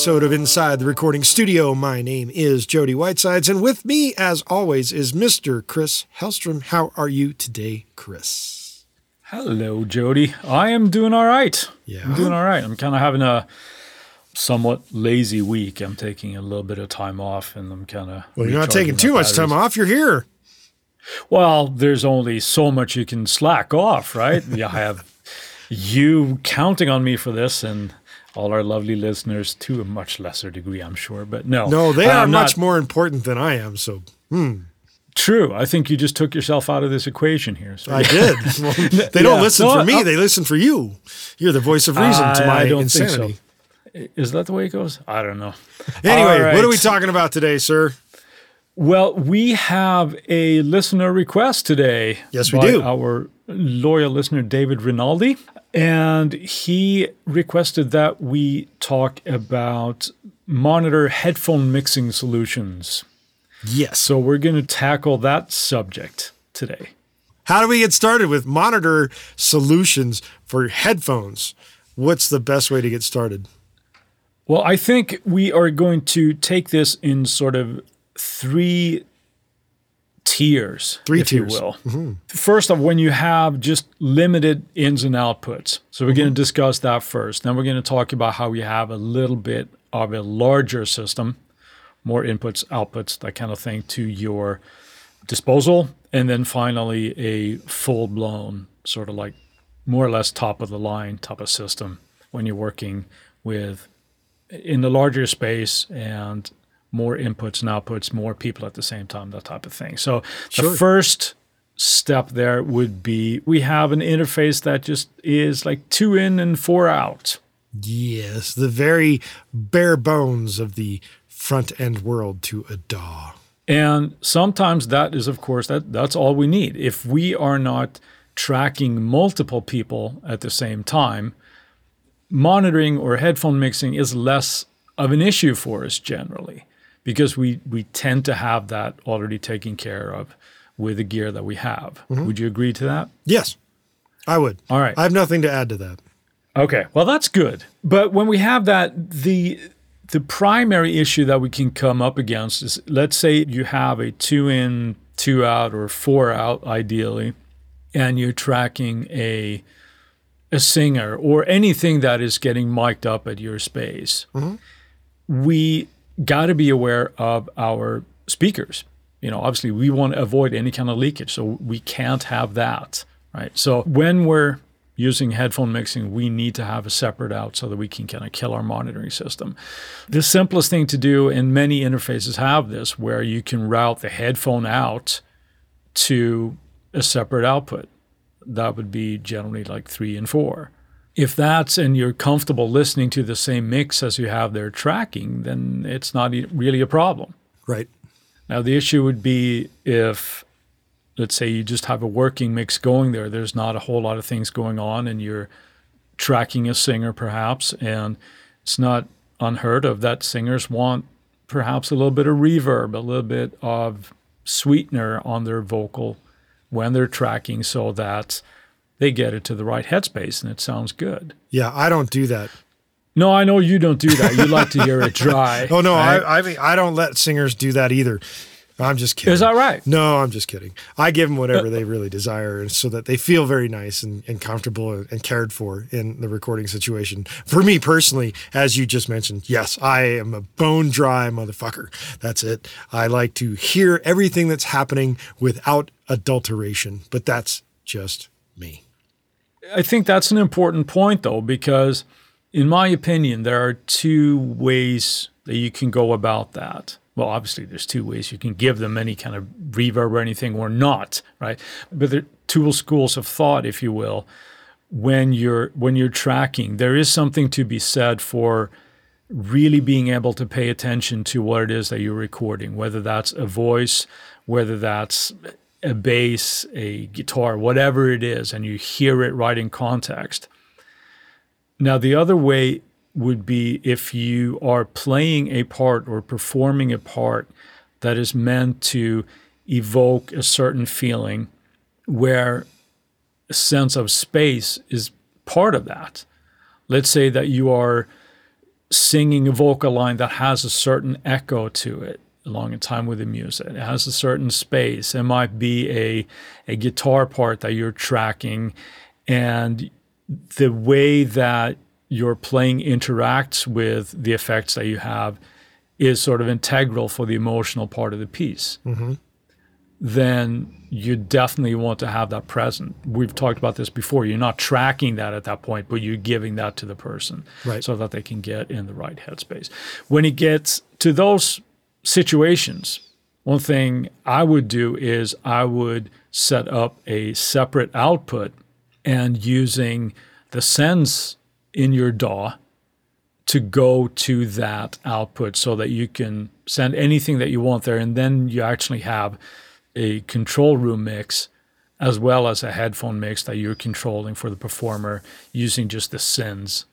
episode of Inside the Recording Studio. My name is Jody Whitesides, and with me, as always, is Mr. Chris Hellstrom. How are you today, Chris? Hello, Jody. I am doing all right. Yeah. I'm doing all right. I'm kind of having a somewhat lazy week. I'm taking a little bit of time off, and I'm kind of Well, you're not taking too much time off. You're here. Well, there's only so much you can slack off, right? yeah, I have you counting on me for this, and all our lovely listeners to a much lesser degree, I'm sure. But no, No, they uh, are I'm much more important than I am. So hmm. true. I think you just took yourself out of this equation here. So I did. Well, they don't Yeah. listen No, for me. I- they listen for you. You're the voice of reason to my I don't think insanity. so. Is that the way it goes? I don't know. Anyway, All what are we talking about today, sir? Well, we have a listener request today. Yes, we do. Our loyal listener, David Rinaldi. And he requested that we talk about monitor headphone mixing solutions. Yes. So we're going to tackle that subject today. How do we get started with monitor solutions for headphones? What's the best way to get started? Well, I think we are going to take this in sort of three tiers, Three if tiers. you will. Mm-hmm. First of when you have just limited ins and outputs. So we're going to mm-hmm. discuss that first. Then we're going to talk about how we have a little bit of a larger system, more inputs, outputs, that kind of thing to your disposal. And then finally, a full blown sort of like more or less top of the line type of system when you're working with in the larger space and more inputs and outputs, more people at the same time, that type of thing. So Sure. the first step there would be we have an interface that just is like two in and four out. Yes, the very bare bones of the front end world to a DAW. And sometimes that is, of course, that that's all we need. If we are not tracking multiple people at the same time, monitoring or headphone mixing is less of an issue for us generally because we we tend to have that already taken care of with the gear that we have. Mm-hmm. Would you agree to that? Yes, I would. All right. I have nothing to add to that. Okay, well that's good. But when we have that, the the primary issue that we can come up against is let's say you have a two in, two out, or four out ideally, and you're tracking a a singer or anything that is getting mic'd up at your space. Mm-hmm. We got to be aware of our speakers. You know, obviously we want to avoid any kind of leakage, so we can't have that, right? So when we're using headphone mixing, we need to have a separate out so that we can kind of kill our monitoring system. The simplest thing to do, and many interfaces have this, where you can route the headphone out to a separate output. That would be generally like three and four. If that's and you're comfortable listening to the same mix as you have there tracking, then it's not e- really a problem. Right. Now, the issue would be if, let's say, you just have a working mix going there, there's not a whole lot of things going on, and you're tracking a singer perhaps, and it's not unheard of that singers want perhaps a little bit of reverb, a little bit of sweetener on their vocal when they're tracking so that they get it to the right headspace and it sounds good. Yeah, I don't do that. No, I know you don't do that. You like to hear it dry. Oh no, right? I I mean I don't let singers do that either. I'm just kidding. Is that right? No, I'm just kidding. I give them whatever they really desire so that they feel very nice and, and comfortable and, and cared for in the recording situation. For me personally, as you just mentioned, yes, I am a bone dry motherfucker. That's it. I like to hear everything that's happening without adulteration, but that's just me. I think that's an important point, though, because in my opinion, there are two ways that you can go about that. Well, obviously, there's two ways you can give them any kind of reverb or anything or not, right? But there are two schools of thought, if you will, when you're when you're tracking. There is something to be said for really being able to pay attention to what it is that you're recording, whether that's a voice, whether that's a bass, a guitar, whatever it is, and you hear it right in context. Now, the other way would be if you are playing a part or performing a part that is meant to evoke a certain feeling where a sense of space is part of that. Let's say that you are singing a vocal line that has a certain echo to it along in time with the music. It has a certain space. It might be a a guitar part that you're tracking and the way that your playing interacts with the effects that you have is sort of integral for the emotional part of the piece. Mm-hmm. Then you definitely want to have that present. We've talked about this before. You're not tracking that at that point, but you're giving that to the person Right. so that they can get in the right headspace. When it gets to those situations, one thing I would do is I would set up a separate output and using the sends in your DAW to go to that output so that you can send anything that you want there. And then you actually have a control room mix as well as a headphone mix that you're controlling for the performer using just the sends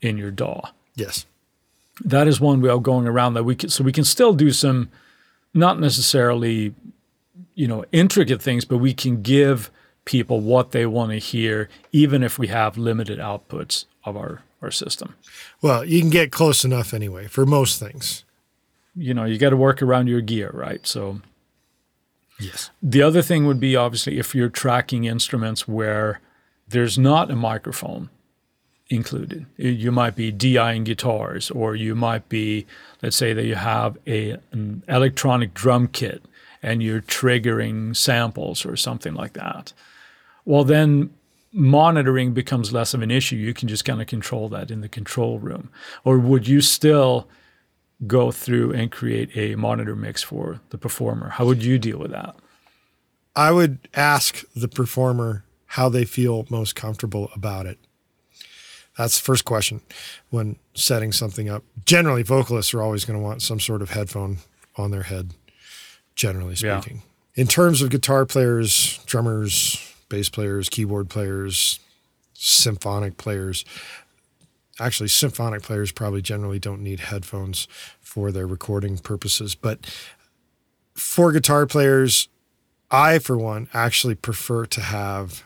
in your DAW Yes. That is one way of going around that we can so we can still do some not necessarily you know intricate things but we can give people what they want to hear even if we have limited outputs of our our system Well, you can get close enough anyway for most things. you know you got to work around your gear right so Yes. the other thing would be obviously if you're tracking instruments where there's not a microphone included. You might be DIing guitars, or you might be, let's say that you have a, an electronic drum kit and you're triggering samples or something like that. Well, then monitoring becomes less of an issue. You can just kind of control that in the control room. Or would you still go through and create a monitor mix for the performer? How would you deal with that? I would ask the performer how they feel most comfortable about it. That's the first question when setting something up. Generally, vocalists are always going to want some sort of headphone on their head, generally Yeah. speaking. In terms of guitar players, drummers, bass players, keyboard players, symphonic players, actually, symphonic players probably generally don't need headphones for their recording purposes. But for guitar players, I, for one, actually prefer to have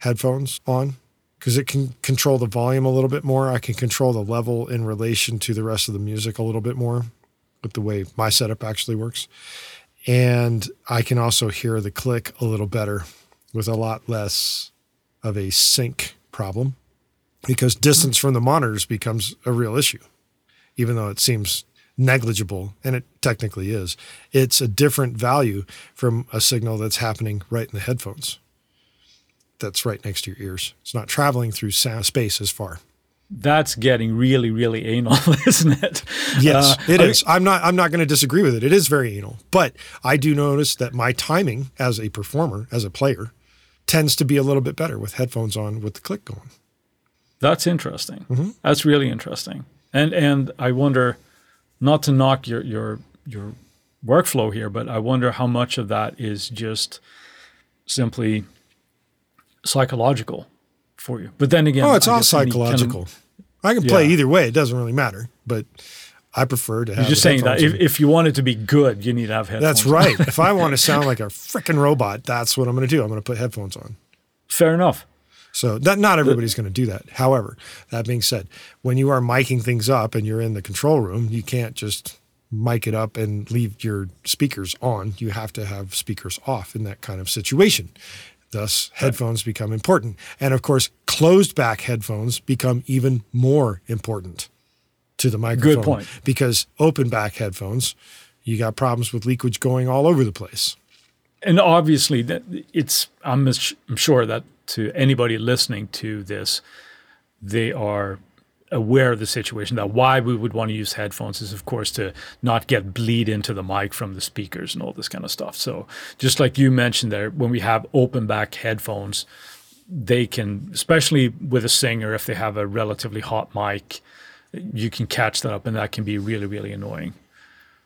headphones on because it can control the volume a little bit more. I can control the level in relation to the rest of the music a little bit more with the way my setup actually works. And I can also hear the click a little better with a lot less of a sync problem because distance from the monitors becomes a real issue, even though it seems negligible, and it technically is. It's a different value from a signal that's happening right in the headphones. That's right next to your ears. It's not traveling through sound space as far. That's getting really, really anal, isn't it? Yes, Uh, it I is. I'm not. I'm not going to disagree with it. It is very anal, but I do notice that my timing as a performer, as a player, tends to be a little bit better with headphones on, with the click going. That's interesting. That's really interesting. And and I wonder, not to knock your your your workflow here, but I wonder how much of that is just simply psychological for you. But then again, Oh, it's I all any kind of- psychological. I can play Yeah. either way. It doesn't really matter. But I prefer to have. you're just saying that if, if you want it to be good, you need to have headphones. That's right. if I want to sound like a freaking robot, that's what I'm going to do. I'm going to put headphones on. Fair enough. So that not everybody's going to do that. However, that being said, when you are miking things up and you're in the control room, you can't just mic it up and leave your speakers on. You have to have speakers off in that kind of situation. Thus, headphones become important. And of course, closed back headphones become even more important to the microphone. Good point. Because open back headphones, you got problems with leakage going all over the place. and obviously that it's I'm, I'm sure that to anybody listening to this they are aware of the situation that why we would want to use headphones is of course to not get bleed into the mic from the speakers and all this kind of stuff so just like you mentioned there when we have open back headphones they can especially with a singer if they have a relatively hot mic you can catch that up and that can be really really annoying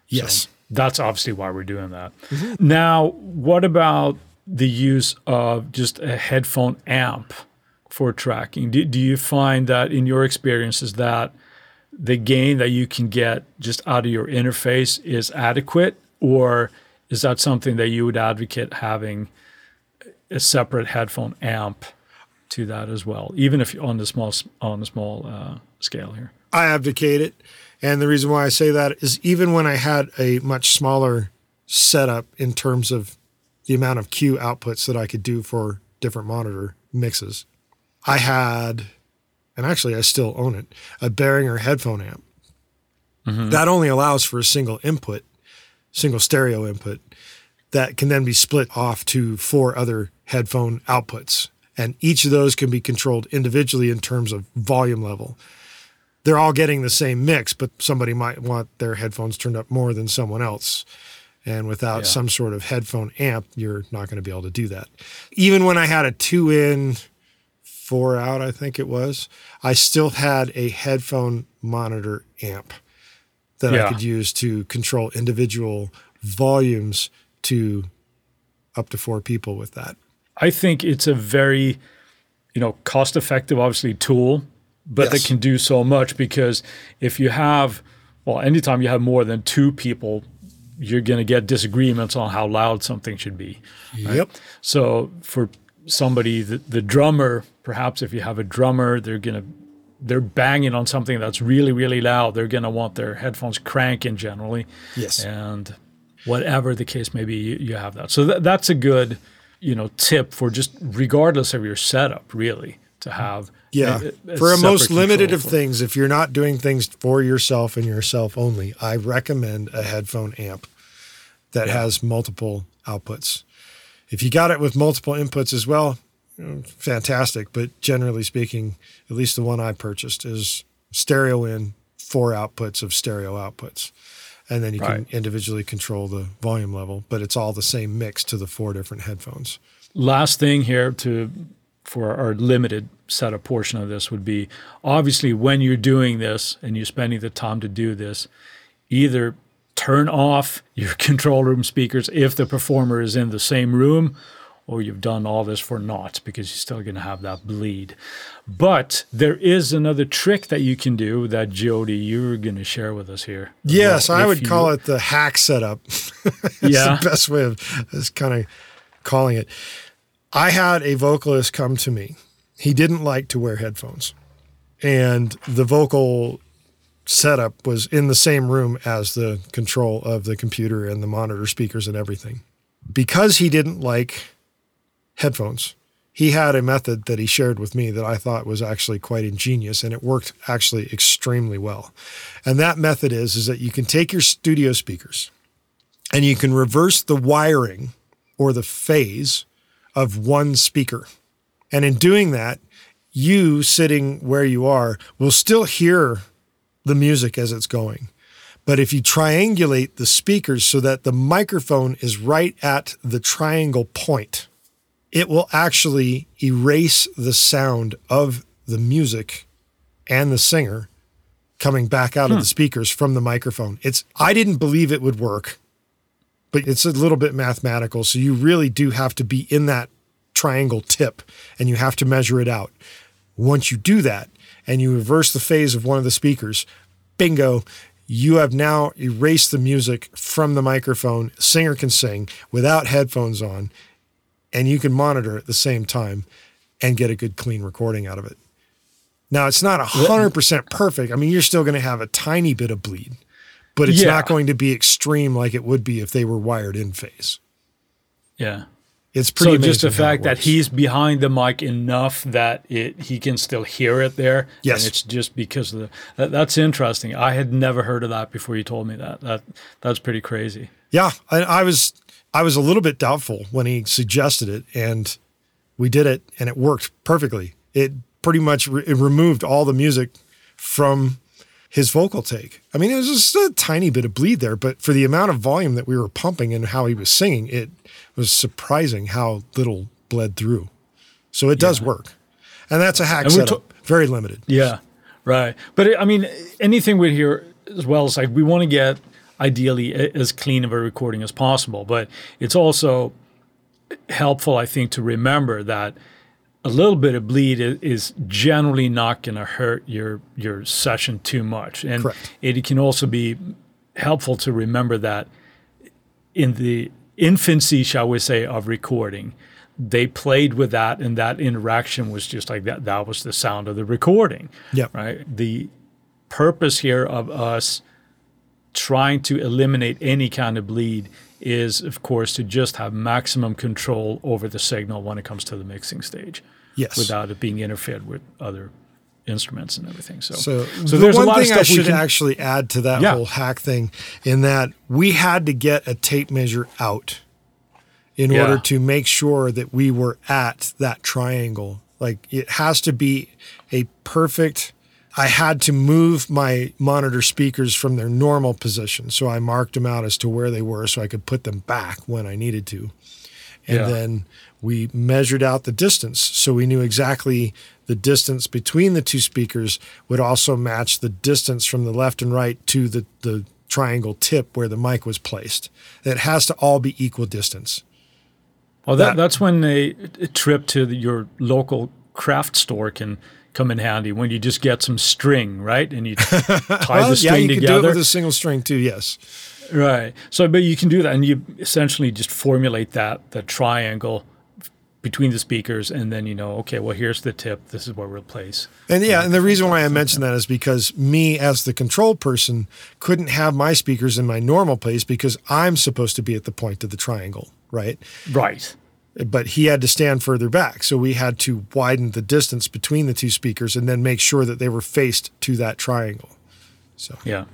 Yes. that's obviously why we're doing that. Mm-hmm. Now, what about the use of just a headphone amp for tracking? Do, do you find that in your experiences that the gain that you can get just out of your interface is adequate, or is that something that you would advocate having a separate headphone amp? to that as well, even if on the small on the small uh, scale here. I advocate it, and the reason why I say that is even when I had a much smaller setup in terms of the amount of cue outputs that I could do for different monitor mixes, I had, and actually I still own it, a Behringer headphone amp. Mm-hmm. That only allows for a single input, single stereo input that can then be split off to four other headphone outputs. And each of those can be controlled individually in terms of volume level. They're all getting the same mix, but somebody might want their headphones turned up more than someone else. And without yeah. some sort of headphone amp, you're not going to be able to do that. Even when I had a two in, four out, I think it was, I still had a headphone monitor amp that yeah. I could use to control individual volumes to up to four people with that. I think it's a very, you know, cost effective, obviously, tool, but yes. that can do so much because if you have, well, anytime you have more than two people, you're going to get disagreements on how loud something should be. Right? Yep. So for somebody, the, the drummer, perhaps if you have a drummer, they're going to they're banging on something that's really really loud. They're going to want their headphones cranking generally. Yes. And whatever the case may be, you, you have that. So th- that's a good, you know, tip for just regardless of your setup, really, to have. Yeah, a, a for a most limited of things, if you're not doing things for yourself and yourself only, I recommend a headphone amp that has multiple outputs. If you got it with multiple inputs as well, fantastic. But generally speaking, at least the one I purchased is stereo in, four outputs of stereo outputs and then you right. can individually control the volume level, but it's all the same mix to the four different headphones. Last thing here to for our limited setup portion of this would be obviously when you're doing this and you're spending the time to do this, either turn off your control room speakers if the performer is in the same room or you've done all this for naught because you're still going to have that bleed. But there is another trick that you can do that Jody you're going to share with us here. Yes, I would you, call it the hack setup. yeah, the best way of is kind of calling it. I had a vocalist come to me. He didn't like to wear headphones, and the vocal setup was in the same room as the control of the computer and the monitor speakers and everything. Because he didn't like headphones. He had a method that he shared with me that I thought was actually quite ingenious and it worked actually extremely well. And that method is is that you can take your studio speakers and you can reverse the wiring or the phase of one speaker. And in doing that, you sitting where you are will still hear the music as it's going. But if you triangulate the speakers so that the microphone is right at the triangle point, it will actually erase the sound of the music and the singer coming back out hmm. of the speakers from the microphone. It's I didn't believe it would work, but it's a little bit mathematical. So you really do have to be in that triangle tip and you have to measure it out. Once you do that and you reverse the phase of one of the speakers, bingo, you have now erased the music from the microphone. Singer can sing without headphones on and you can monitor at the same time and get a good clean recording out of it. Now it's not hundred percent perfect. I mean, you're still going to have a tiny bit of bleed, but it's yeah. not going to be extreme like it would be if they were wired in phase. Yeah. It's pretty so just the fact that he's behind the mic enough that it he can still hear it there. Yes, and it's just because of the that, that's interesting. I had never heard of that before you told me that. That that's pretty crazy. Yeah, I, I was I was a little bit doubtful when he suggested it, and we did it, and it worked perfectly. It pretty much re- it removed all the music from his vocal take. I mean, it was just a tiny bit of bleed there, but for the amount of volume that we were pumping and how he was singing, it was surprising how little bled through. So it does work, and that's a hack setup. To- very limited. Yeah, right. But it, I mean, anything we hear as well is like we want to get ideally as clean of a recording as possible. But it's also helpful, I think, to remember that a little bit of bleed is generally not going to hurt your your session too much, and Correct. it can also be helpful to remember that in the infancy, shall we say, of recording, they played with that and that interaction was just like that that was the sound of the recording Yeah. right the purpose here of us trying to eliminate any kind of bleed is of course to just have maximum control over the signal when it comes to the mixing stage Yes. without it being interfered with other instruments and everything so So, so the there's a one lot of thing I should can- actually add to that Yeah. whole hack thing, in that we had to get a tape measure out in Yeah. order to make sure that we were at that triangle. Like it has to be a perfect. I had to move my monitor speakers from their normal position, so I marked them out as to where they were, so I could put them back when I needed to. And Yeah. then we measured out the distance. So we knew exactly the distance between the two speakers would also match the distance from the left and right to the, the triangle tip where the mic was placed. It has to all be equal distance. Well, that, That- that's when a, a trip to the, your local craft store can come in handy when you just get some string, right? And you tie Well, the yeah, string you can do it together. with a single string too. Yes. right. So, but you can do that and you essentially just formulate that, that triangle between the speakers. And then you know, okay, well, here's the tip. This is where we'll place. And yeah, and the reason why I mentioned that is because me as the control person couldn't have my speakers in my normal place because I'm supposed to be at the point of the triangle, right? Right. but he had to stand further back. So we had to widen the distance between the two speakers and then make sure that they were faced to that triangle. So Yeah.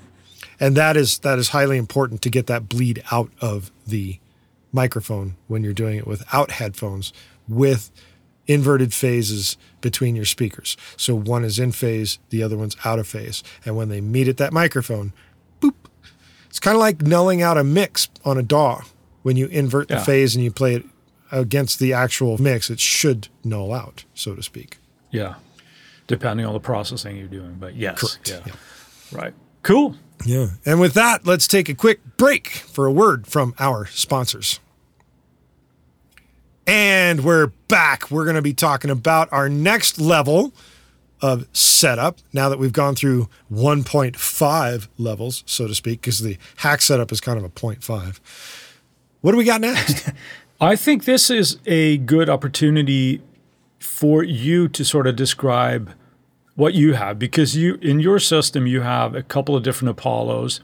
and that is that is highly important to get that bleed out of the microphone when you're doing it without headphones with inverted phases between your speakers. So one is in phase, the other one's out of phase. And when they meet at that microphone, boop. It's kind of like nulling out a mix on a DAW. When you invert the phase and you play it against the actual mix, it should null out, so to speak. Yeah. Depending on the processing you're doing. But yes. Correct. Yeah. Yeah. Right. Cool. Yeah. And with that, let's take a quick break for a word from our sponsors. And we're back. We're going to be talking about our next level of setup now that we've gone through 1.5 levels, so to speak, because the hack setup is kind of a 0.5. What do we got next? I think this is a good opportunity for you to sort of describe what you have because you in your system you have a couple of different Apollos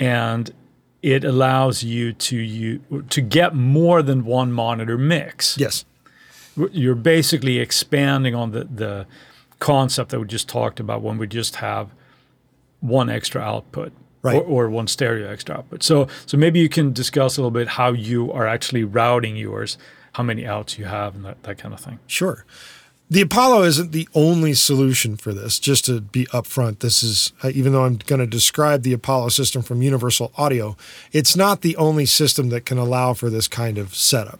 and it allows you to you to get more than one monitor mix. yes. You're basically expanding on the the concept that we just talked about when we just have one extra output Right. or, or one stereo extra output. So so maybe you can discuss a little bit how you are actually routing yours, how many outs you have, and that, that kind of thing. Sure. The Apollo isn't the only solution for this. Just to be upfront, this is, even though I'm going to describe the Apollo system from Universal Audio, it's not the only system that can allow for this kind of setup.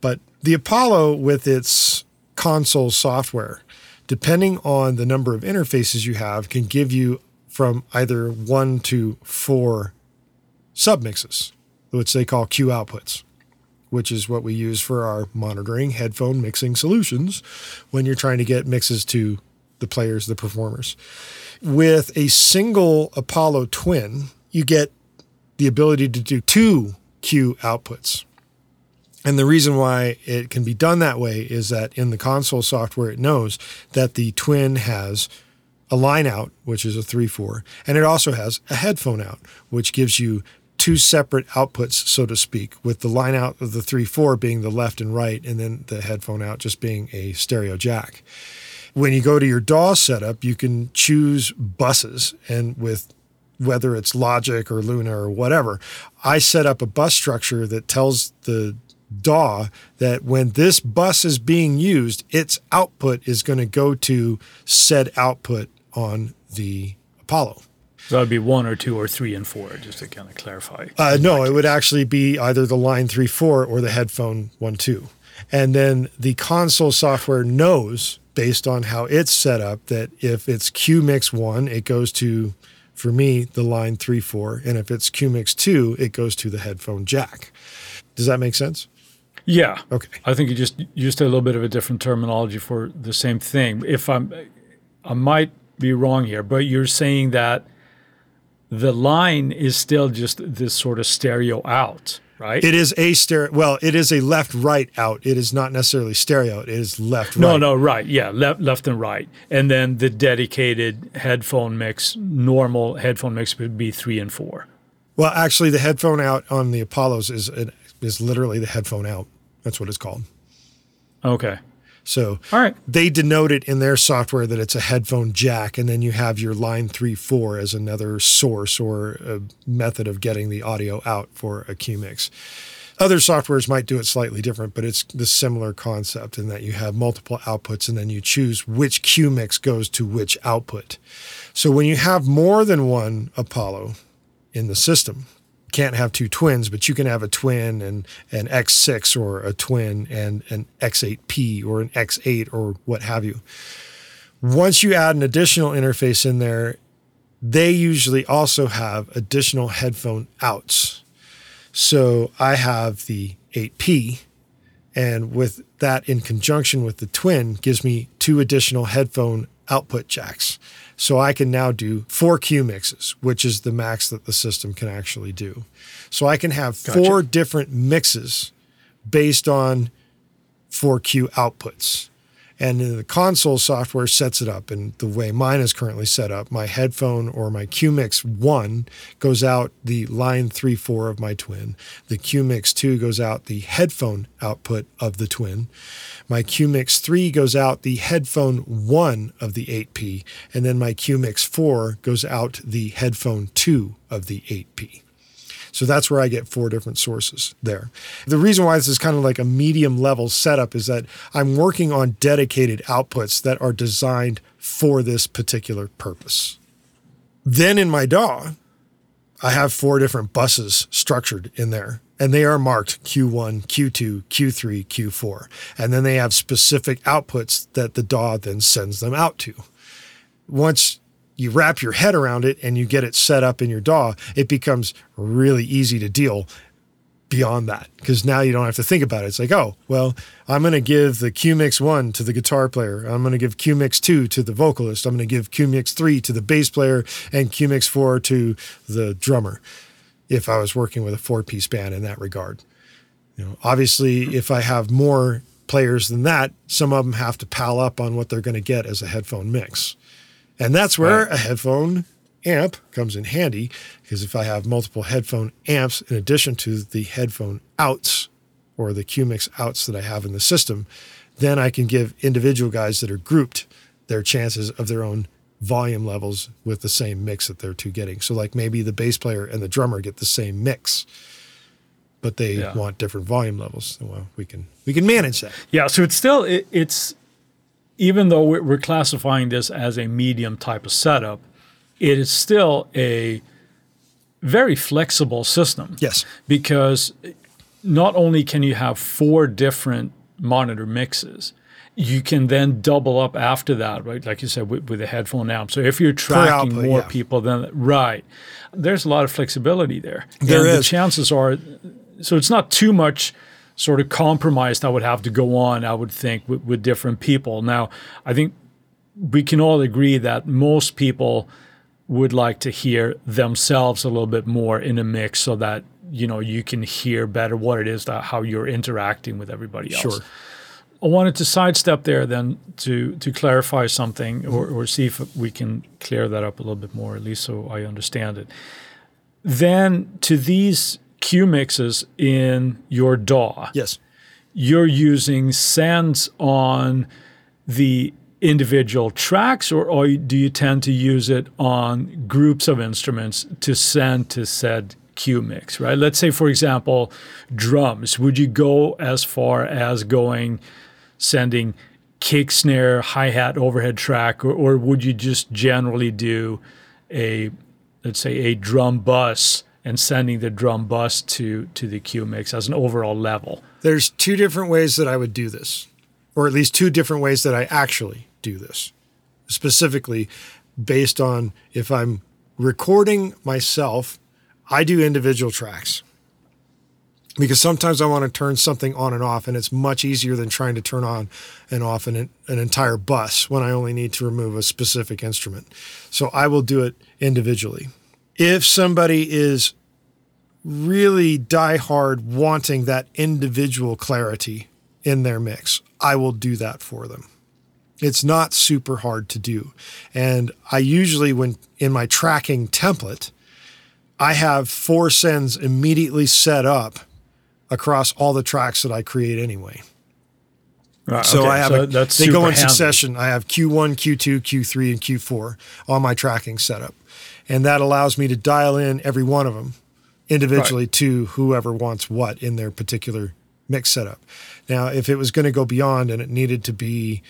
But the Apollo, with its console software, depending on the number of interfaces you have, can give you from either one to four submixes, which they call Q outputs which is what we use for our monitoring headphone mixing solutions when you're trying to get mixes to the players, the performers. With a single Apollo twin, you get the ability to do two Q outputs. And the reason why it can be done that way is that in the console software, it knows that the twin has a line out, which is a 3 4, and it also has a headphone out, which gives you two separate outputs, so to speak, with the line out of the 3 4 being the left and right, and then the headphone out just being a stereo jack. When you go to your DAW setup, you can choose buses, and with whether it's Logic or Luna or whatever, I set up a bus structure that tells the DAW that when this bus is being used, its output is going to go to said output on the Apollo. So that would be one or two or three and four, just to kind of clarify. Uh, no, it would actually be either the line 3 4 or the headphone 1 2. And then the console software knows, based on how it's set up, that if it's Q Mix 1, it goes to, for me, the line 3 4. And if it's Q Mix 2, it goes to the headphone jack. Does that make sense? Yeah. Okay. I think you just used a little bit of a different terminology for the same thing. If I'm, I might be wrong here, but you're saying that the line is still just this sort of stereo out. right? It is a stereo. Well, it is a left right out. It is not necessarily stereo. It is left no, right. no, right. Yeah, left, left and right. And then the dedicated headphone mix, normal headphone mix would be three and four. Well, actually, the headphone out on the Apollos is is literally the headphone out. That's what it's called. Okay. So All right. they denote it in their software that it's a headphone jack, and then you have your line three four as another source or a method of getting the audio out for a QMix. Other softwares might do it slightly different, but it's the similar concept in that you have multiple outputs and then you choose which QMix goes to which output. So when you have more than one Apollo in the system, can't have two twins, but you can have a twin and an X6 or a twin and an X8P or an X8 or what have you. Once you add an additional interface in there, they usually also have additional headphone outs. So I have the 8P, and with that in conjunction with the twin, gives me two additional headphone output jacks. So I can now do four Q mixes, which is the max that the system can actually do. So I can have four different mixes based on four Q outputs. And the console software sets it up. And the way mine is currently set up, my headphone or my QMix 1 goes out the line 3 4 of my twin. The QMix 2 goes out the headphone output of the twin. My QMix 3 goes out the headphone 1 of the 8P. And then my QMix 4 goes out the headphone 2 of the 8P. So that's where I get four different sources there. The reason why this is kind of like a medium level setup is that I'm working on dedicated outputs that are designed for this particular purpose. Then in my DAW, I have four different buses structured in there and they are marked Q1, Q2, Q3, Q4. And then they have specific outputs that the DAW then sends them out to. Once you wrap your head around it and you get it set up in your DAW, it becomes really easy to deal beyond that because now you don't have to think about it. It's like, oh, well, I'm going to give the QMix 1 to the guitar player. I'm going to give QMix 2 to the vocalist. I'm going to give QMix 3 to the bass player and QMix 4 to the drummer if I was working with a four piece band in that regard. You know, obviously, if I have more players than that, some of them have to pal up on what they're going to get as a headphone mix. And that's where right. a headphone amp comes in handy because if I have multiple headphone amps in addition to the headphone outs or the QMix outs that I have in the system, then I can give individual guys that are grouped their chances of their own volume levels with the same mix that they're two getting. So like maybe the bass player and the drummer get the same mix, but they yeah. want different volume levels. Well, we can we can manage that. Yeah. So it's still it, it's even though we're classifying this as a medium type of setup, it is still a very flexible system. Yes. Because not only can you have four different monitor mixes, you can then double up after that, right? Like you said, with, with a headphone amp. So if you're tracking output, more yeah. people, then right, there's a lot of flexibility there. There and is. The chances are, so it's not too much sort of compromise that would have to go on, I would think, with, with different people. Now, I think we can all agree that most people would like to hear themselves a little bit more in a mix so that you know you can hear better what it is that how you're interacting with everybody else. Sure. I wanted to sidestep there then to to clarify something or, or see if we can clear that up a little bit more, at least so I understand it. Then to these Q mixes in your DAW. Yes. You're using sends on the individual tracks, or, or do you tend to use it on groups of instruments to send to said Q mix, right? Let's say, for example, drums. Would you go as far as going sending kick, snare, hi hat, overhead track, or, or would you just generally do a, let's say, a drum bus and sending the drum bus to to the Q mix as an overall level? There's two different ways that I would do this, or at least two different ways that I actually do this. Specifically, based on if I'm recording myself, I do individual tracks because sometimes I want to turn something on and off, and it's much easier than trying to turn on and off an, an entire bus when I only need to remove a specific instrument. So I will do it individually if somebody is really diehard wanting that individual clarity in their mix, I will do that for them. It's not super hard to do. And I usually, when in my tracking template, I have four sends immediately set up across all the tracks that I create anyway. Right, So okay, I have so a, that's they go in handy. succession. I have Q1, Q2, Q3, and Q4 on my tracking setup. And that allows me to dial in every one of them individually to whoever wants what in their particular mix setup. Now, if it was going to go beyond and it needed to be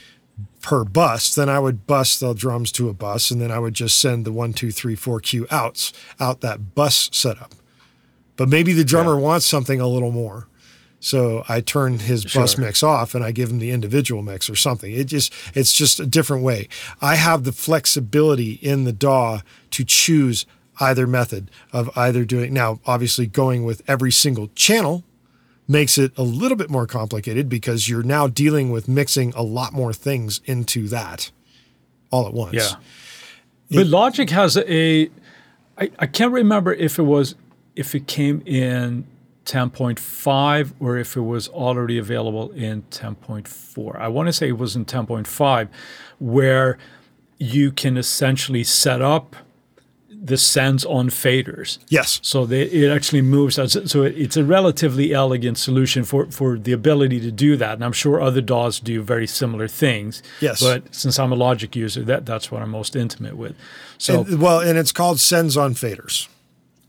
per bus, then I would bus the drums to a bus and then I would just send the one, two, three, four Q outs out that bus setup. But maybe the drummer wants something a little more. So I turn his bus mix off and I give him the individual mix or something. It just it's just a different way. I have the flexibility in the DAW to choose either method of either doing now obviously going with every single channel makes it a little bit more complicated because you're now dealing with mixing a lot more things into that all at once. Yeah. But Logic has a I, I can't remember if it was if it came in 10.5 or if it was already available in 10.4. I want to say it was in 10.5 where you can essentially set up the sends on faders. Yes. So they, it actually moves. As, so it, it's a relatively elegant solution for, for the ability to do that. And I'm sure other DAWs do very similar things. Yes. But since I'm a Logic user, that, that's what I'm most intimate with. So And- well, and it's called sends on faders.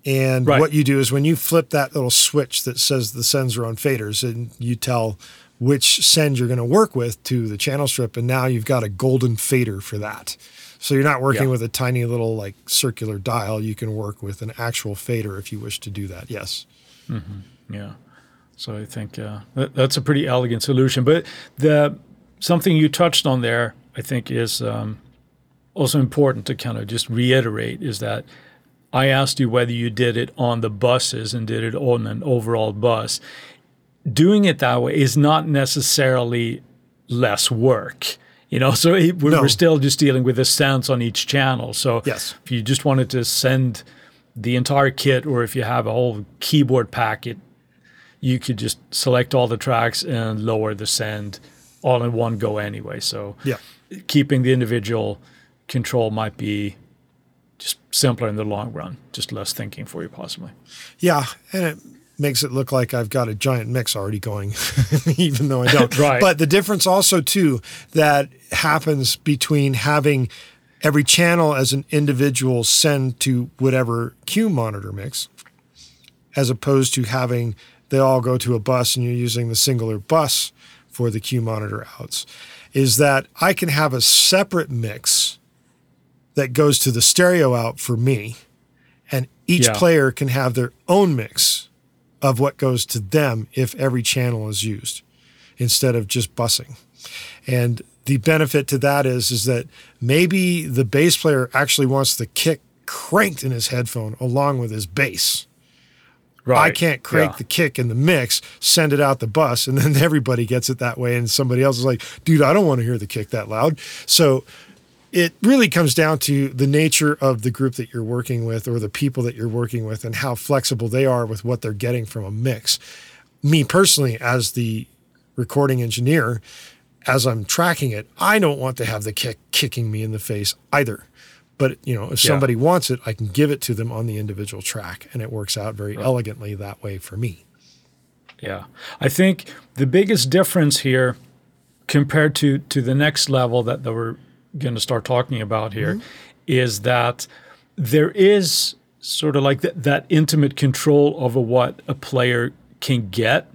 And Right. what you do is when you flip that little switch that says the sends are on faders, and you tell which send you're going to work with to the channel strip, and now you've got a golden fader for that. So you're not working Yeah. with a tiny little like circular dial. You can work with an actual fader if you wish to do that. Yes. Yeah. So I think uh, that, that's a pretty elegant solution. But the something you touched on there, I think, is um, also important to kind of just reiterate is that I asked you whether you did it on the buses and did it on an overall bus. Doing it that way is not necessarily less work. You know, so it, we're, No. we're still just dealing with the sounds on each channel. So Yes. if you just wanted to send the entire kit, or if you have a whole keyboard packet, you could just select all the tracks and lower the send all in one go anyway. So Yeah. keeping the individual control might be just simpler in the long run, just less thinking for you possibly. Yeah, and it makes it look like I've got a giant mix already going, even though I don't. Right. But the difference also too that happens between having every channel as an individual send to whatever Q monitor mix, as opposed to having they all go to a bus and you're using the singular bus for the Q monitor outs, is that I can have a separate mix that goes to the stereo out for me and each Yeah. player can have their own mix of what goes to them if every channel is used instead of just busing. And the benefit to that is is that maybe the bass player actually wants the kick cranked in his headphone along with his bass. Right. I can't crank Yeah. the kick in the mix, send it out the bus, and then everybody gets it that way. And somebody else is like, dude, I don't want to hear the kick that loud. So it really comes down to the nature of the group that you're working with or the people that you're working with and how flexible they are with what they're getting from a mix. Me personally, as the recording engineer, as I'm tracking it, I don't want to have the kick kicking me in the face either. But you know, if Yeah. somebody wants it, I can give it to them on the individual track, and it works out very elegantly that way for me. Yeah. I think the biggest difference here compared to to the next level that, that we're going to start talking about here mm-hmm. is that there is sort of like that, that intimate control over what a player can get.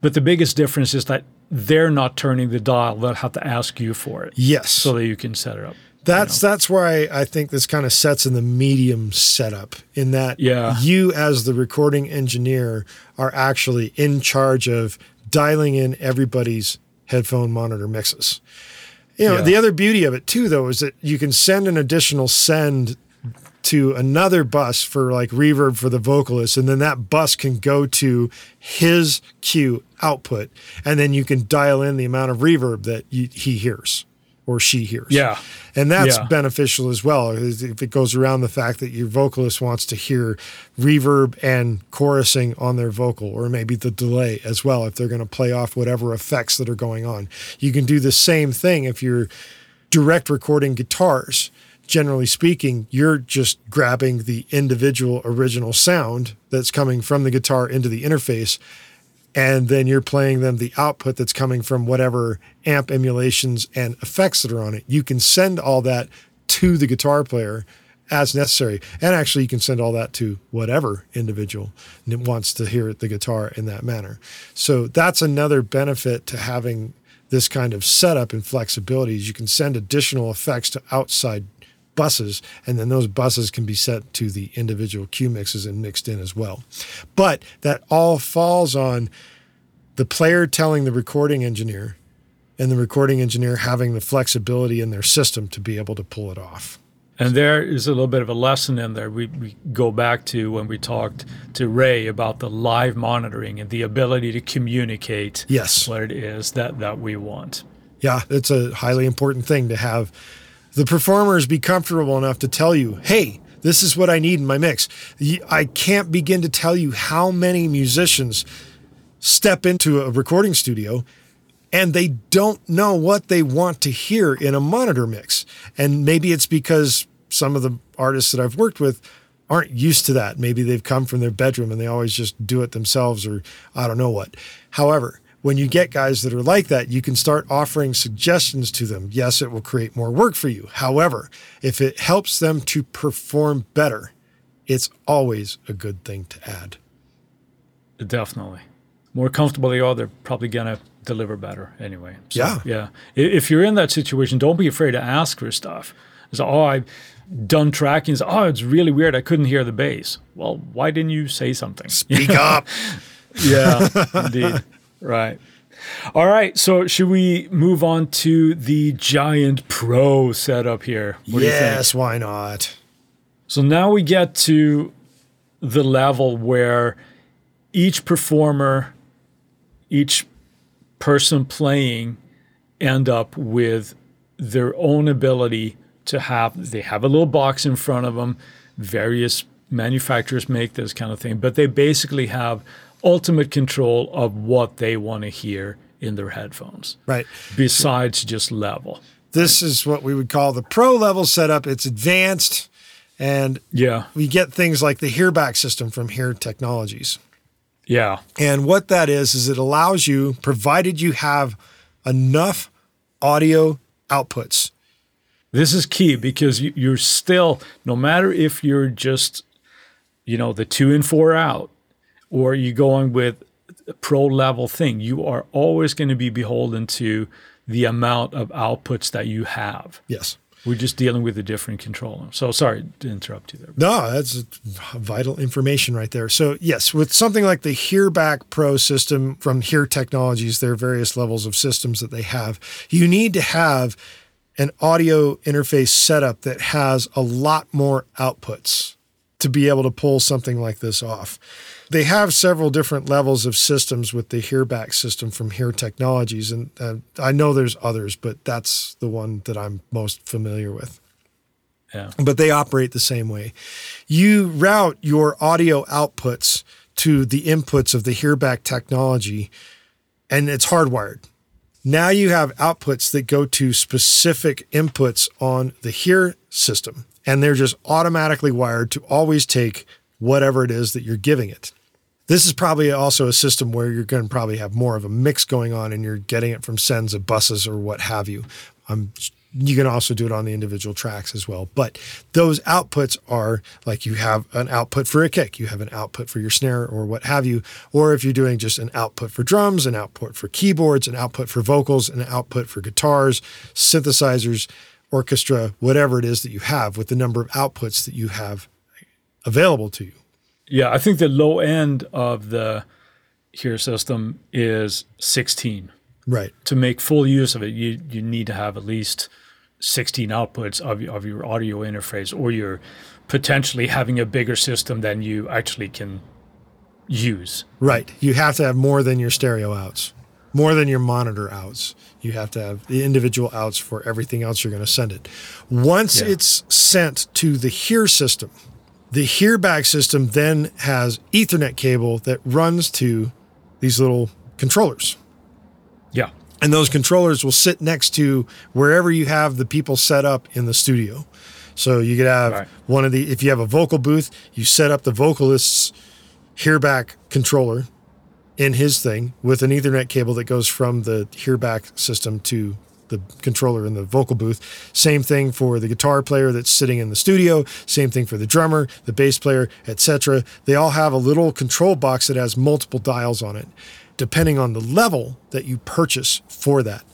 But the biggest difference is that they're not turning the dial. They'll have to ask you for it Yes. so that you can set it up. That's that's where I, I think this kind of sets in the medium setup in that Yeah. you as the recording engineer are actually in charge of dialing in everybody's headphone monitor mixes. You know, Yeah. the other beauty of it too though is that you can send an additional send to another bus for like reverb for the vocalist and then that bus can go to his cue output and then you can dial in the amount of reverb that you, he hears or she hears. Yeah. And that's Yeah. beneficial as well if it goes around the fact that your vocalist wants to hear reverb and chorusing on their vocal, or maybe the delay as well, if they're going to play off whatever effects that are going on. You can do the same thing if you're direct recording guitars. Generally speaking, you're just grabbing the individual original sound that's coming from the guitar into the interface and then you're playing them the output that's coming from whatever amp emulations and effects that are on it. You can send all that to the guitar player as necessary. And actually, you can send all that to whatever individual wants to hear the guitar in that manner. So that's another benefit to having this kind of setup and flexibility is you can send additional effects to outside buses, and then those buses can be set to the individual cue mixes and mixed in as well. But that all falls on the player telling the recording engineer and the recording engineer having the flexibility in their system to be able to pull it off. And there is a little bit of a lesson in there. We, we go back to when we talked to Ray about the live monitoring and the ability to communicate Yes. what it is that, that we want. Yeah, it's a highly important thing to have the performers be comfortable enough to tell you, hey, this is what I need in my mix. I can't begin to tell you how many musicians step into a recording studio and they don't know what they want to hear in a monitor mix. And maybe it's because some of the artists that I've worked with aren't used to that. Maybe they've come from their bedroom and they always just do it themselves or I don't know what. However, when you get guys that are like that, you can start offering suggestions to them. Yes, it will create more work for you. However, if it helps them to perform better, it's always a good thing to add. Definitely. More comfortable they are, they're probably going to deliver better anyway. So, Yeah. Yeah. If you're in that situation, don't be afraid to ask for stuff. It's, oh, I've done tracking. Oh, it's really weird. I couldn't hear the bass. Well, why didn't you say something? Speak up. Yeah, indeed. Right. All right. So, should we move on to the Giant Pro setup here? What do you think? yes, why not? So now we get to the level where each performer, each person playing end up with their own ability to have they have a little box in front of them various manufacturers make this kind of thing but they basically have ultimate control of what they want to hear in their headphones Right. besides just level This is what we would call the pro level setup. It's advanced and yeah we get things like the hearback system from Hear Technologies. yeah And what that is, is it allows you, provided you have enough audio outputs. This is key because you, you're still, no matter if you're just, you know, the two and four out, or you're going with a pro level thing, you are always going to be beholden to the amount of outputs that you have. Yes. We're just dealing with a different controller. So sorry to interrupt you there. No, that's vital information right there. So, yes, with something like the Hearback Pro system from Hear Technologies, there are various levels of systems that they have. You need to have an audio interface setup that has a lot more outputs to be able to pull something like this off. They have several different levels of systems with the Hearback system from Hear Technologies, and uh, I know there's others, but that's the one that I'm most familiar with Yeah. but they operate the same way. You route your audio outputs to the inputs of the Hearback technology, and it's hardwired. Now you have outputs that go to specific inputs on the Hear system, and they're just automatically wired to always take whatever it is that you're giving it. This is probably also a system where you're going to probably have more of a mix going on and you're getting it from sends of buses or what have you. Um, you can also do it on the individual tracks as well. But those outputs are like you have an output for a kick, you have an output for your snare or what have you. Or if you're doing just an output for drums, an output for keyboards, an output for vocals, an output for guitars, synthesizers, orchestra, whatever it is that you have with the number of outputs that you have available to you. Yeah. I think the low end of the Hear system is 16. Right. to make full use of it, you you need to have at least 16 outputs of, of your audio interface, or you're potentially having a bigger system than you actually can use. Right. You have to have more than your stereo outs. More than your monitor outs. You have to have the individual outs for everything else you're going to send it. Once Yeah. it's sent to the HEAR system, the HEAR back system then has Ethernet cable that runs to these little controllers. Yeah. And those controllers will sit next to wherever you have the people set up in the studio. So you could have Right. one of the, if you have a vocal booth, you set up the vocalist's hearback controller in his thing with an Ethernet cable that goes from the hearback system to the controller in the vocal booth. Same thing for the guitar player that's sitting in the studio. Same thing for the drummer, the bass player, etc. They all have a little control box that has multiple dials on it, depending on the level that you purchase for that.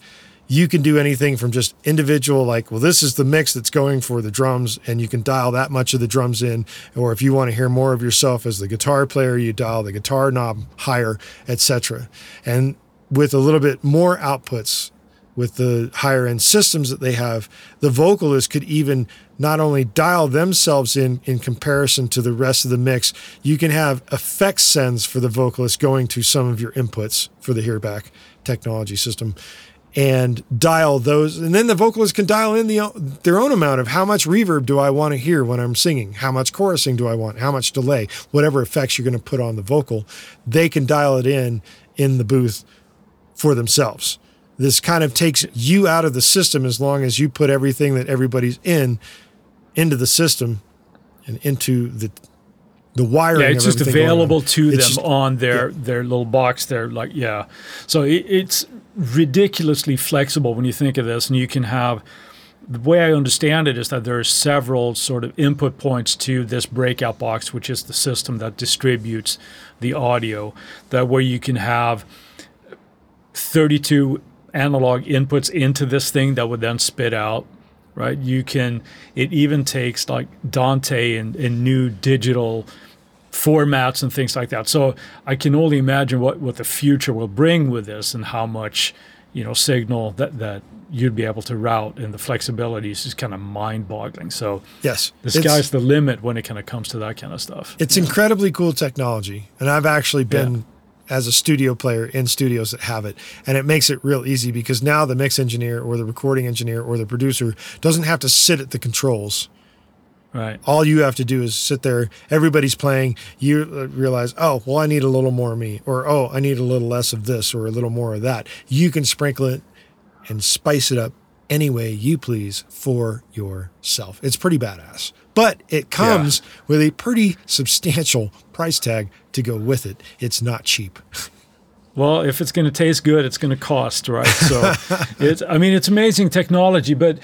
You can do anything from just individual, like, well, this is the mix that's going for the drums, and you can dial that much of the drums in. Or if you want to hear more of yourself as the guitar player, you dial the guitar knob higher, etc. And with a little bit more outputs, with the higher end systems that they have, the vocalist could even not only dial themselves in in comparison to the rest of the mix, you can have effect sends for the vocalist going to some of your inputs for the hearback technology system and dial those and then the vocalist can dial in the their own amount of how much reverb do I want to hear when I'm singing? How much chorusing do I want? How much delay? Whatever effects you're going to put on the vocal they can dial it in in the booth for themselves. This kind of takes you out of the system as long as you put everything that everybody's in into the system and into the the wiring. Yeah, it's just everything going on. available to It's them just- on their their little box. They're like yeah. So it, it's ridiculously flexible when you think of this, and you can have. The way I understand it is that there are several sort of input points to this breakout box, which is the system that distributes the audio. That where you can have 32 analog inputs into this thing that would then spit out right you can it even takes like dante and, and new digital formats and things like that. So i can only imagine what, what the future will bring with this and how much you know signal that, that you'd be able to route and the flexibility is just kind of mind-boggling. So yes, the sky's the limit when it kind of comes to that kind of stuff. It's incredibly cool technology, and I've actually been as a studio player in studios that have it, and it makes it real easy because now the mix engineer or the recording engineer or the producer doesn't have to sit at the controls. Right All you have to do is sit there. Everybody's playing. You uh, realize, oh, well, I need a little more of me, or oh, I need a little less of this, or a little more of that. You can sprinkle it and spice it up any way you please for yourself. It's pretty badass. But it comes with a pretty substantial price tag to go with it. It's not cheap. Well, if it's going to taste good, it's going to cost, right? So, it's I mean, it's amazing technology, but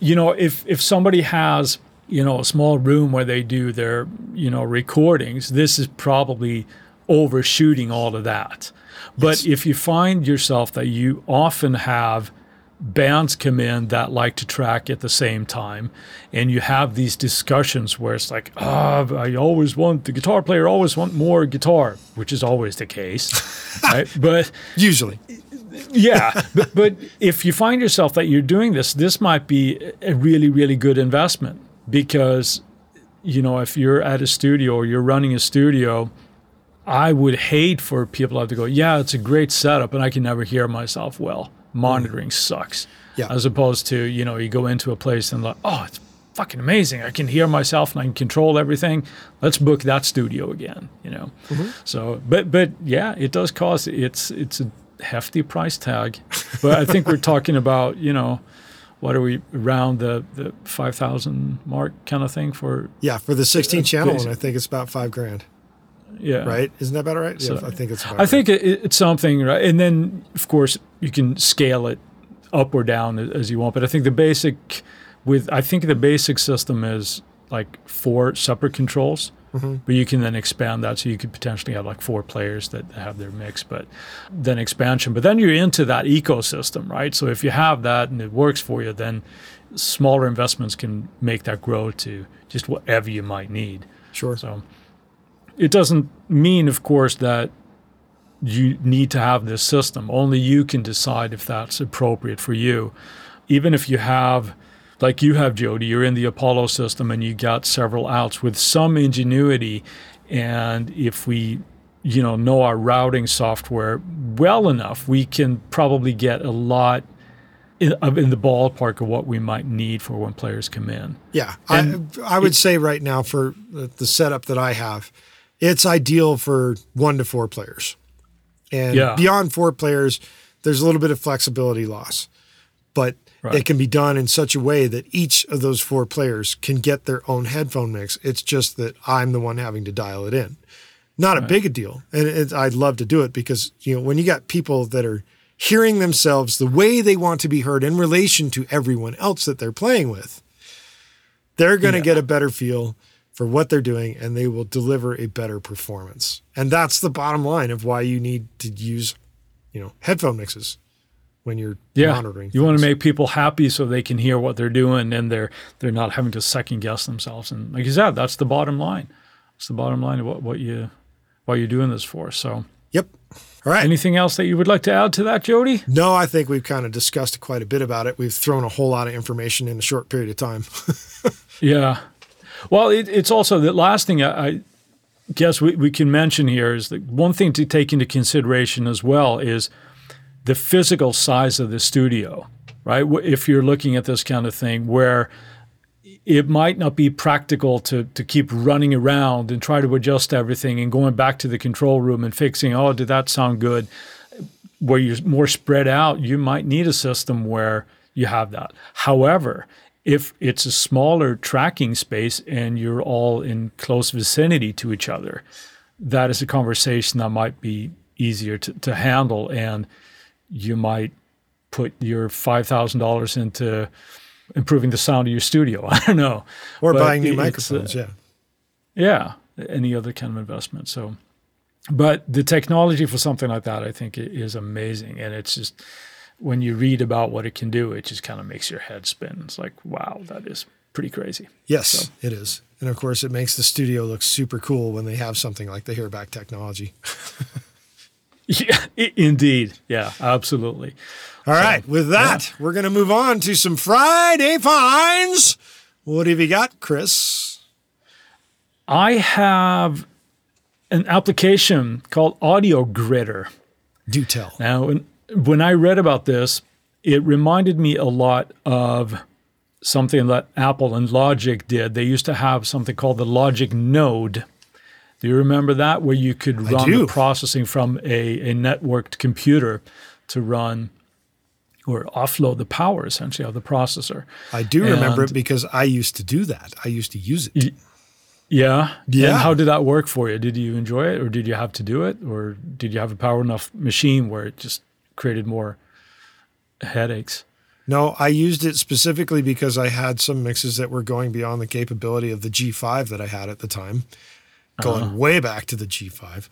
you know, if if somebody has you know a small room where they do their you know recordings, this is probably overshooting all of that. But if you find yourself that you often have bands come in that like to track at the same time and you have these discussions where it's like ah i always want the guitar player always want more guitar which is always the case right? but Usually. yeah but, but if you find yourself that you're doing this this might be a really really good investment because you know if you're at a studio or you're running a studio i would hate for people to have to go yeah it's a great setup and i can never hear myself well. Monitoring sucks. Yeah. as opposed to you know you go into a place and like oh it's fucking amazing. I can hear myself and i can control everything. Let's book that studio again you know? Mm-hmm. So but but yeah it does cost it's it's a hefty price tag. But i think we're talking about you know what are we around the the 5000 mark kind of thing for Yeah, for the 16 uh, channel, basic. and I think it's about five grand, yeah right? Isn't that about right? So- yeah, I think it's about I think it, it's something, right? And then, of course, you can scale it up or down as you want. But I think the basic, with I think the basic system is like four separate controls, Mm-hmm. but you can then expand that, so you could potentially have like four players that have their mix. But then expansion, but then you're into that ecosystem, right? So if you have that and it works for you, then smaller investments can make that grow to just whatever you might need. Sure. So it doesn't mean, of course, that you need to have this system. Only you can decide if that's appropriate for you. Even if you have, like you have, Jody, you're in the Apollo system and you got several outs with some ingenuity. And if we you know know our routing software well enough, we can probably get a lot in, in the ballpark of what we might need for when players come in. Yeah, I, I would say right now for the setup that I have, it's ideal for one to four players, and Yeah. beyond four players, there's a little bit of flexibility loss, but Right. it can be done in such a way that each of those four players can get their own headphone mix. It's just that I'm the one having to dial it in. Not a big a deal, and it, I'd love to do it because you know when you got people that are hearing themselves the way they want to be heard in relation to everyone else that they're playing with, they're going to Yeah. get a better feel for what they're doing and they will deliver a better performance. And that's the bottom line of why you need to use, you know, headphone mixes when you're Yeah, monitoring. you want to make people happy so they can hear what they're doing and they're they're not having to second guess themselves. And like you said, that's the bottom line. It's the bottom line of what, what you what you're doing this for. So, Yep. All right. anything else that you would like to add to that, Jody? no, I think we've kind of discussed quite a bit about it. We've thrown a whole lot of information in a short period of time. Yeah. Well, it, it's also the last thing I, I guess we, we can mention here is that one thing to take into consideration as well is the physical size of the studio, right? If you're looking at this kind of thing where it might not be practical to, to keep running around and try to adjust everything and going back to the control room and fixing, oh, did that sound good? Where you're more spread out, you might need a system where you have that. However, if it's a smaller tracking space and you're all in close vicinity to each other, that is a conversation that might be easier to, to handle. And you might put your $5,000 into improving the sound of your studio. I don't know. or But buying new uh, microphones. yeah. yeah, any other kind of investment. So, but the technology for something like that, I think, is amazing, and it's just when you read about what it can do, it just kind of makes your head spin. It's like, wow, that is pretty crazy. Yes, it is. And of course, it makes the studio look super cool when they have something like the Hearback technology. Yeah, indeed. Yeah, absolutely. All right. With that, we're going to move on to some Friday finds. What have you got, Chris? I have an application called AudioGridder. Do tell. Now, when I read about this, it reminded me a lot of something that Apple and Logic did. They used to have something called the Logic Node. Do you remember that? Where you could run the processing from a, a networked computer to run or offload the power essentially of the processor. I do remember it because I used to do that. I used to use it. Yeah. Yeah. And how did that work for you? Did you enjoy it or did you have to do it? Or did you have a power enough machine where it just created more headaches? No, I used it specifically because I had some mixes that were going beyond the capability of the G5 that I had at the time, going Uh-huh. way back to the G5.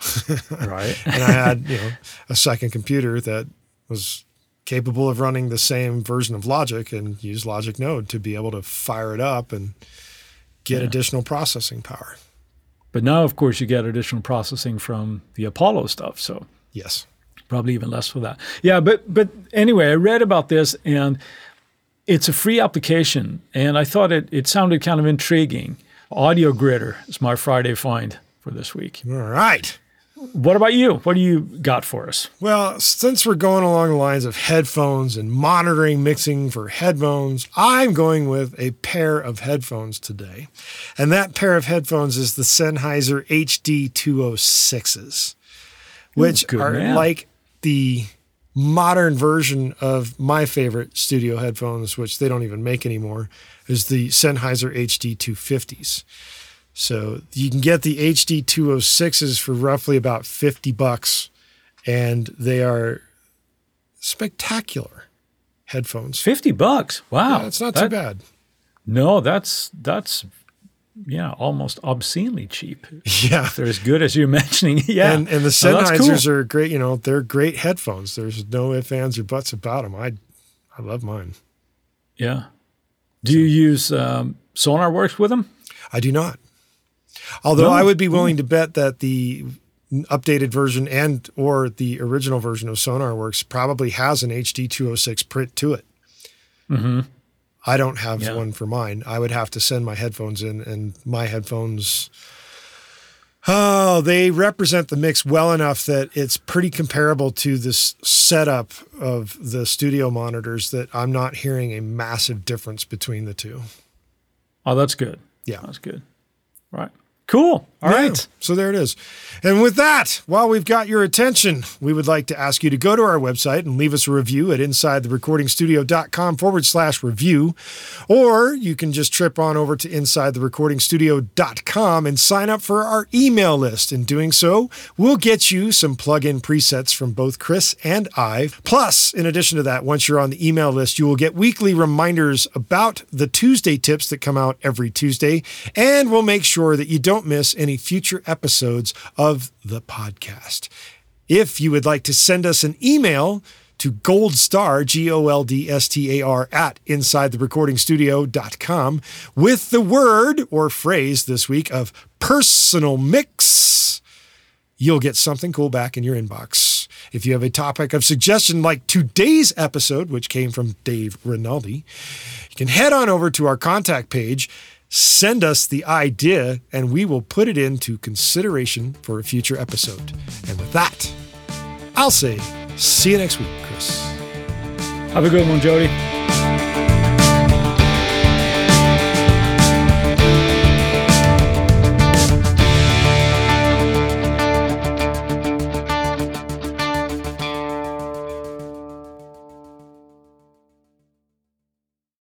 Right. and I had, you know, a second computer that was capable of running the same version of Logic and use Logic Node to be able to fire it up and get additional processing power. But now, of course, you get additional processing from the Apollo stuff. So Yes. probably even less for that. Yeah, but but anyway, I read about this and it's a free application, and I thought it it sounded kind of intriguing. AudioGridder is my Friday find for this week. All right. What about you? What do you got for us? Well, since we're going along the lines of headphones and monitoring mixing for headphones, I'm going with a pair of headphones today. And that pair of headphones is the Sennheiser HD 206s, which good are man. like the modern version of my favorite studio headphones, which they don't even make anymore, is the Sennheiser HD 250s. So you can get the HD 206s for roughly about 50 bucks, and they are spectacular headphones. Fifty bucks. Wow, That's not That- too bad. No, that's that's yeah, almost obscenely cheap. Yeah. If they're as good as you're mentioning, yeah. And, and the Oh, that's cool. Sennheisers are great. You know, they're great headphones. There's no ifs, ands, or buts about them. I, I love mine. Yeah. Do you use um, SonarWorks with them? I do not. Although No. I would be willing to bet that the updated version and or the original version of SonarWorks probably has an HD 206 print to it. Mm-hmm. I don't have Yeah. one for mine. I would have to send my headphones in, and my headphones Oh, they represent the mix well enough that it's pretty comparable to this setup of the studio monitors that I'm not hearing a massive difference between the two. Oh, that's good. Yeah. That's good. Right. Cool. All right. Yeah, So there it is. And with that, while we've got your attention, we would like to ask you to go to our website and leave us a review at insidetherecordingstudio.com forward slash review. Or you can just trip on over to insidetherecordingstudio.com and sign up for our email list. In doing so, we'll get you some plug-in presets from both Chris and I. Plus, in addition to that, once you're on the email list, you will get weekly reminders about the Tuesday tips that come out every Tuesday. And we'll make sure that you don't miss any future episodes of the podcast. If you would like to send us an email to goldstar, G O L D S T A R, at insidetherecordingstudio.com with the word or phrase this week of personal mix, you'll get something cool back in your inbox. If you have a topic of suggestion like today's episode, which came from Dave Rinaldi, you can head on over to our contact page send us the idea and we will put it into consideration for a future episode. And with that, I'll say, see you next week, Chris. Have a good one, Jody.